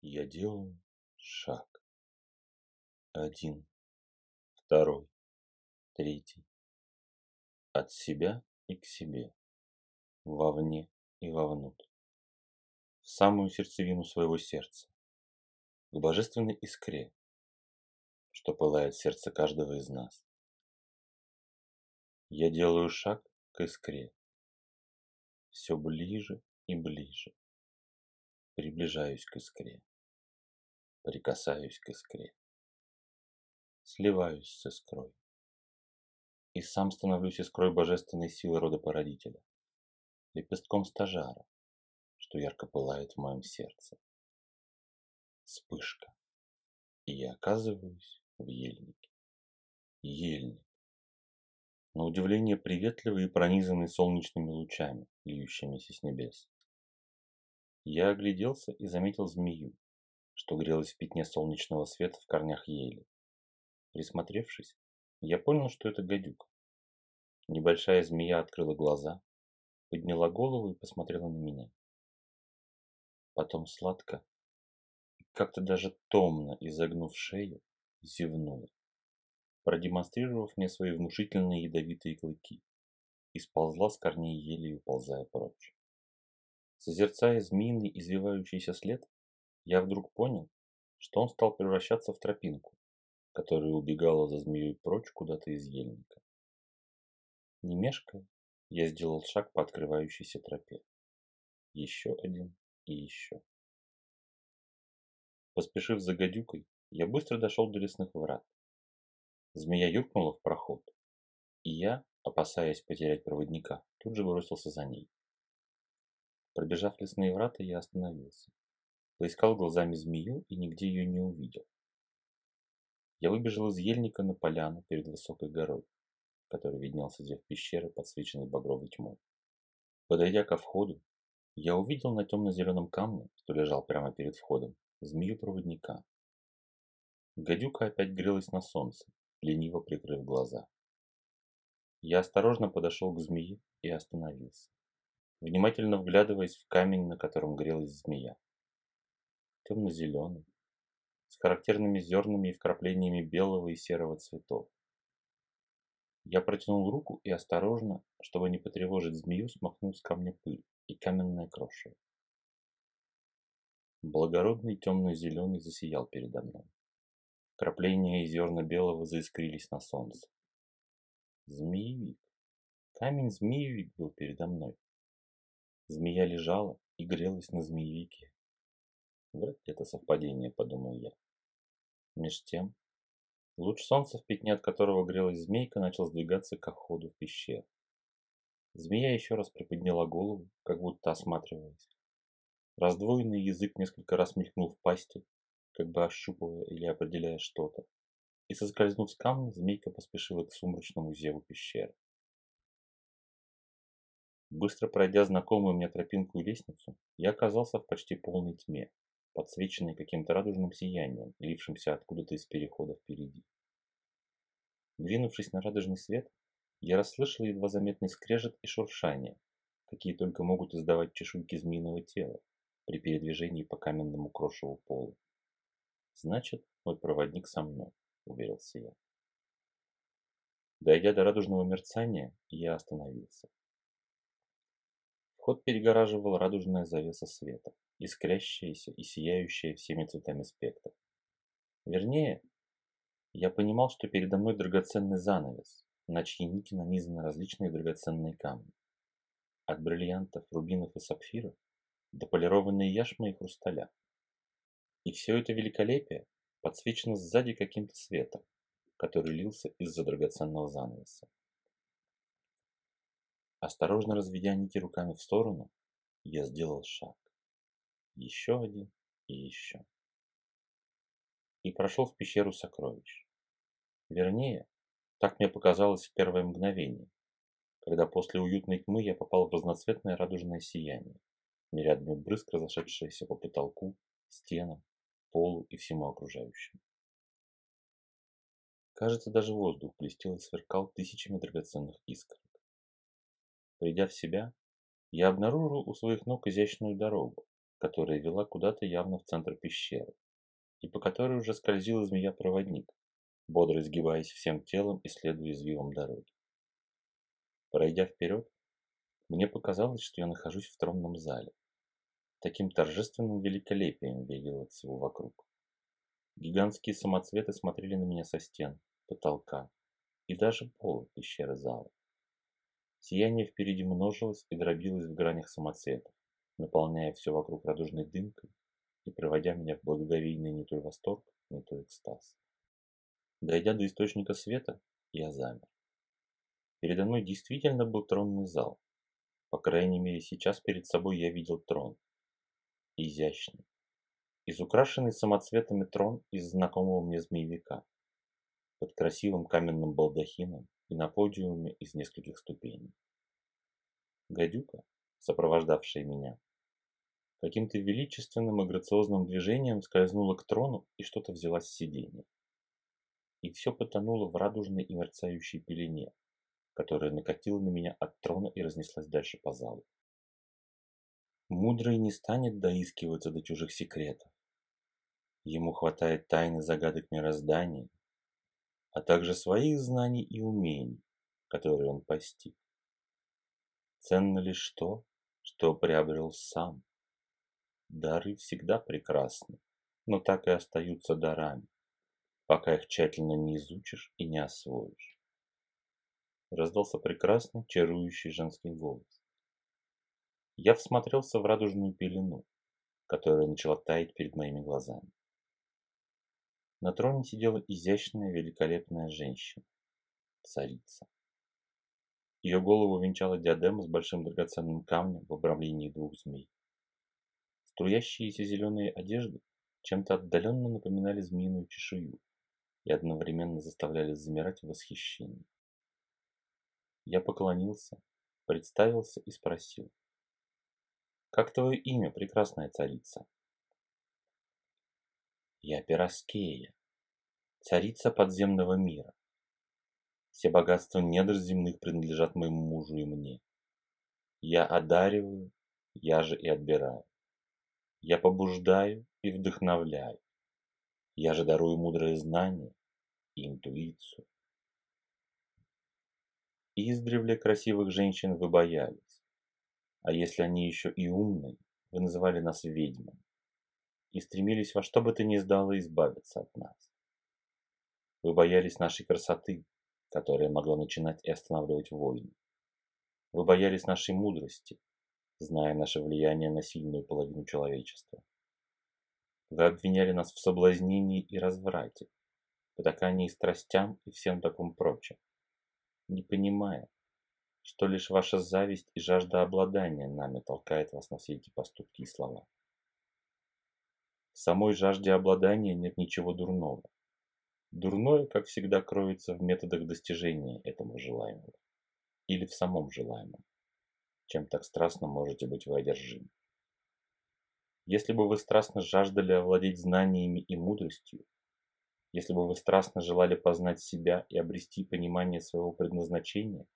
Я делаю шаг. Один, второй, третий. От себя и к себе. Вовне и вовнутрь. В самую сердцевину своего сердца. К божественной искре, что пылает сердце каждого из нас. Я делаю шаг к искре. Все ближе и ближе. Приближаюсь к искре прикасаюсь к искре, сливаюсь с искрой и сам становлюсь искрой божественной силы рода породителя, лепестком стажара, что ярко пылает в моем сердце. Вспышка, и я оказываюсь в ельнике. Ельник. На удивление приветливый и пронизанный солнечными лучами, льющимися с небес. Я огляделся и заметил змею, что грелась в пятне солнечного света в корнях ели. Присмотревшись, я понял, что это гадюка. Небольшая змея открыла глаза, подняла голову и посмотрела на меня. Потом сладко, как-то даже томно изогнув шею, зевнула, продемонстрировав мне свои внушительные ядовитые клыки, и сползла с корней ели, уползая прочь. Созерцая змеиный извивающийся след, я вдруг понял, что он стал превращаться в тропинку, которая убегала за змеей прочь куда-то из ельника. Не мешкая, я сделал шаг по открывающейся тропе. Еще один и еще. Поспешив за гадюкой, я быстро дошел до лесных врат. Змея юркнула в проход, и я, опасаясь потерять проводника, тут же бросился за ней. Пробежав лесные врата, я остановился. Поискал глазами змею и нигде ее не увидел. Я выбежал из ельника на поляну перед высокой горой, который виднелся зев пещеры, подсвеченной багровой тьмой. Подойдя ко входу, я увидел на темно-зеленом камне, что лежал прямо перед входом, змею-проводника. Гадюка опять грелась на солнце, лениво прикрыв глаза. Я осторожно подошел к змее и остановился, внимательно вглядываясь в камень, на котором грелась змея темно-зеленый, с характерными зернами и вкраплениями белого и серого цветов. Я протянул руку и осторожно, чтобы не потревожить змею, смахнул с камня пыль и каменное крошево. Благородный темно-зеленый засиял передо мной. Крапления и зерна белого заискрились на солнце. Змеевик. Камень змеевик был передо мной. Змея лежала и грелась на змеевике. Вряд ли это совпадение, подумал я. Меж тем, луч солнца, в пятне от которого грелась змейка, начал сдвигаться к входу в пещеру. Змея еще раз приподняла голову, как будто осматриваясь. Раздвоенный язык несколько раз мелькнул в пасти, как бы ощупывая или определяя что-то. И соскользнув с камня, змейка поспешила к сумрачному зеву пещеры. Быстро пройдя знакомую мне тропинку и лестницу, я оказался в почти полной тьме подсвеченный каким-то радужным сиянием, лившимся откуда-то из перехода впереди. Двинувшись на радужный свет, я расслышал едва заметный скрежет и шуршание, какие только могут издавать чешуйки змеиного тела при передвижении по каменному крошеву полу. Значит, мой проводник со мной, уверился я. Дойдя до радужного мерцания, я остановился. Вход перегораживал радужная завеса света искрящаяся и сияющая всеми цветами спектра. Вернее, я понимал, что передо мной драгоценный занавес, на чьи нити нанизаны различные драгоценные камни. От бриллиантов, рубинов и сапфиров до полированной яшмы и хрусталя. И все это великолепие подсвечено сзади каким-то светом, который лился из-за драгоценного занавеса. Осторожно разведя нити руками в сторону, я сделал шаг еще один и еще. И прошел в пещеру сокровищ. Вернее, так мне показалось в первое мгновение, когда после уютной тьмы я попал в разноцветное радужное сияние, мириадами брызг, разошедшиеся по потолку, стенам, полу и всему окружающему. Кажется, даже воздух блестел и сверкал тысячами драгоценных искорок. Придя в себя, я обнаружил у своих ног изящную дорогу, которая вела куда-то явно в центр пещеры, и по которой уже скользила змея-проводник, бодро изгибаясь всем телом и следуя извивам дороги. Пройдя вперед, мне показалось, что я нахожусь в тронном зале. Таким торжественным великолепием велил от всего вокруг. Гигантские самоцветы смотрели на меня со стен, потолка и даже пола пещеры зала. Сияние впереди множилось и дробилось в гранях самоцветов, наполняя все вокруг радужной дымкой и приводя меня в благоговейный не то восторг, не то экстаз. Дойдя до источника света, я замер. Передо мной действительно был тронный зал. По крайней мере, сейчас перед собой я видел трон. Изящный. Изукрашенный самоцветами трон из знакомого мне змеевика. Под красивым каменным балдахином и на подиуме из нескольких ступеней. Гадюка, сопровождавшая меня, каким-то величественным и грациозным движением скользнула к трону и что-то взяла с сиденья. И все потонуло в радужной и мерцающей пелене, которая накатила на меня от трона и разнеслась дальше по залу. Мудрый не станет доискиваться до чужих секретов. Ему хватает тайны загадок мироздания, а также своих знаний и умений, которые он постиг. Ценно лишь то, что приобрел сам. Дары всегда прекрасны, но так и остаются дарами, пока их тщательно не изучишь и не освоишь. Раздался прекрасный, чарующий женский голос. Я всмотрелся в радужную пелену, которая начала таять перед моими глазами. На троне сидела изящная, великолепная женщина, царица. Ее голову венчала диадема с большим драгоценным камнем в обрамлении двух змей. Струящиеся зеленые одежды чем-то отдаленно напоминали змеиную чешую и одновременно заставляли замирать в восхищении. Я поклонился, представился и спросил. «Как твое имя, прекрасная царица?» «Я Пироскея, царица подземного мира. Все богатства недр земных принадлежат моему мужу и мне. Я одариваю, я же и отбираю. Я побуждаю и вдохновляю. Я же дарую мудрое знание и интуицию. Издревле красивых женщин вы боялись, а если они еще и умные, вы называли нас ведьмами и стремились во что бы то ни сдало избавиться от нас. Вы боялись нашей красоты, которая могла начинать и останавливать войны. Вы боялись нашей мудрости, зная наше влияние на сильную половину человечества. Вы обвиняли нас в соблазнении и разврате, потакании страстям и всем таком прочем, не понимая, что лишь ваша зависть и жажда обладания нами толкает вас на все эти поступки и слова. В самой жажде обладания нет ничего дурного. Дурное, как всегда, кроется в методах достижения этого желаемого или в самом желаемом чем так страстно можете быть вы одержимы. Если бы вы страстно жаждали овладеть знаниями и мудростью, если бы вы страстно желали познать себя и обрести понимание своего предназначения,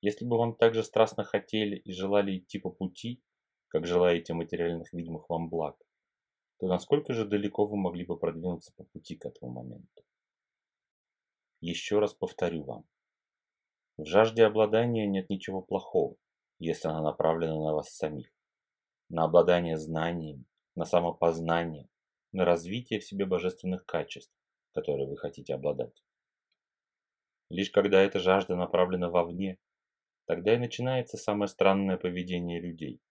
если бы вам также страстно хотели и желали идти по пути, как желаете материальных видимых вам благ, то насколько же далеко вы могли бы продвинуться по пути к этому моменту? Еще раз повторю вам. В жажде обладания нет ничего плохого если она направлена на вас самих, на обладание знаниями, на самопознание, на развитие в себе божественных качеств, которые вы хотите обладать. Лишь когда эта жажда направлена вовне, тогда и начинается самое странное поведение людей.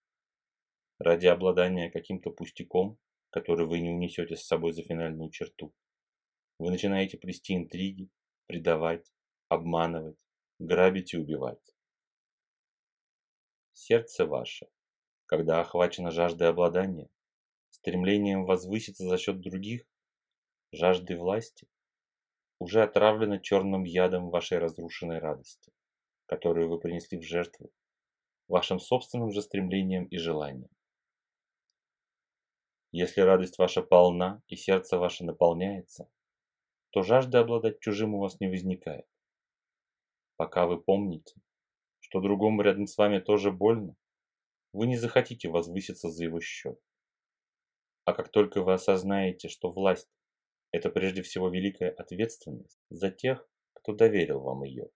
Ради обладания каким-то пустяком, который вы не унесете с собой за финальную черту, вы начинаете плести интриги, предавать, обманывать, грабить и убивать. Сердце ваше, когда охвачено жаждой обладания, стремлением возвыситься за счет других, жаждой власти, уже отравлено черным ядом вашей разрушенной радости, которую вы принесли в жертву, вашим собственным же стремлением и желанием. Если радость ваша полна и сердце ваше наполняется, то жажда обладать чужим у вас не возникает. Пока вы помните, что другому рядом с вами тоже больно, вы не захотите возвыситься за его счет. А как только вы осознаете, что власть – это прежде всего великая ответственность за тех, кто доверил вам ее,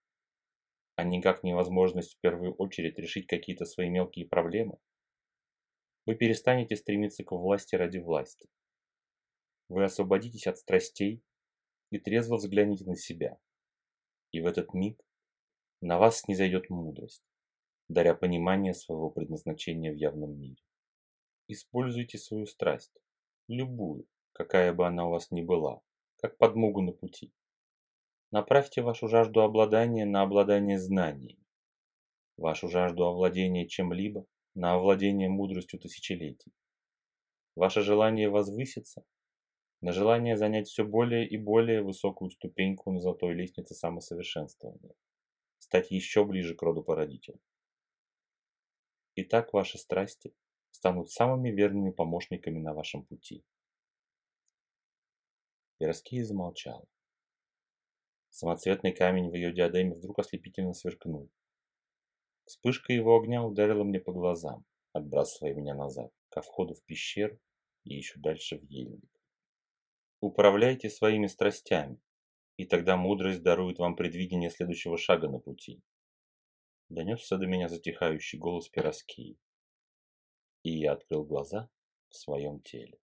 а никак невозможность в первую очередь решить какие-то свои мелкие проблемы, вы перестанете стремиться к власти ради власти. Вы освободитесь от страстей и трезво взглянете на себя. И в этот миг на вас снизойдет мудрость, даря понимание своего предназначения в явном мире. Используйте свою страсть, любую, какая бы она у вас ни была, как подмогу на пути. Направьте вашу жажду обладания на обладание знаниями, вашу жажду овладения чем-либо на овладение мудростью тысячелетий. Ваше желание возвыситься на желание занять все более и более высокую ступеньку на золотой лестнице самосовершенствования, стать еще ближе к роду породителя. И так ваши страсти станут самыми верными помощниками на вашем пути. Пироския замолчала. Самоцветный камень в ее диадеме вдруг ослепительно сверкнул. Вспышка его огня ударила мне по глазам, отбрасывая меня назад, ко входу в пещеру и еще дальше в ельник. Управляйте своими страстями, и тогда мудрость дарует вам предвидение следующего шага на пути. Донесся до меня затихающий голос Пироскии, и я открыл глаза в своем теле.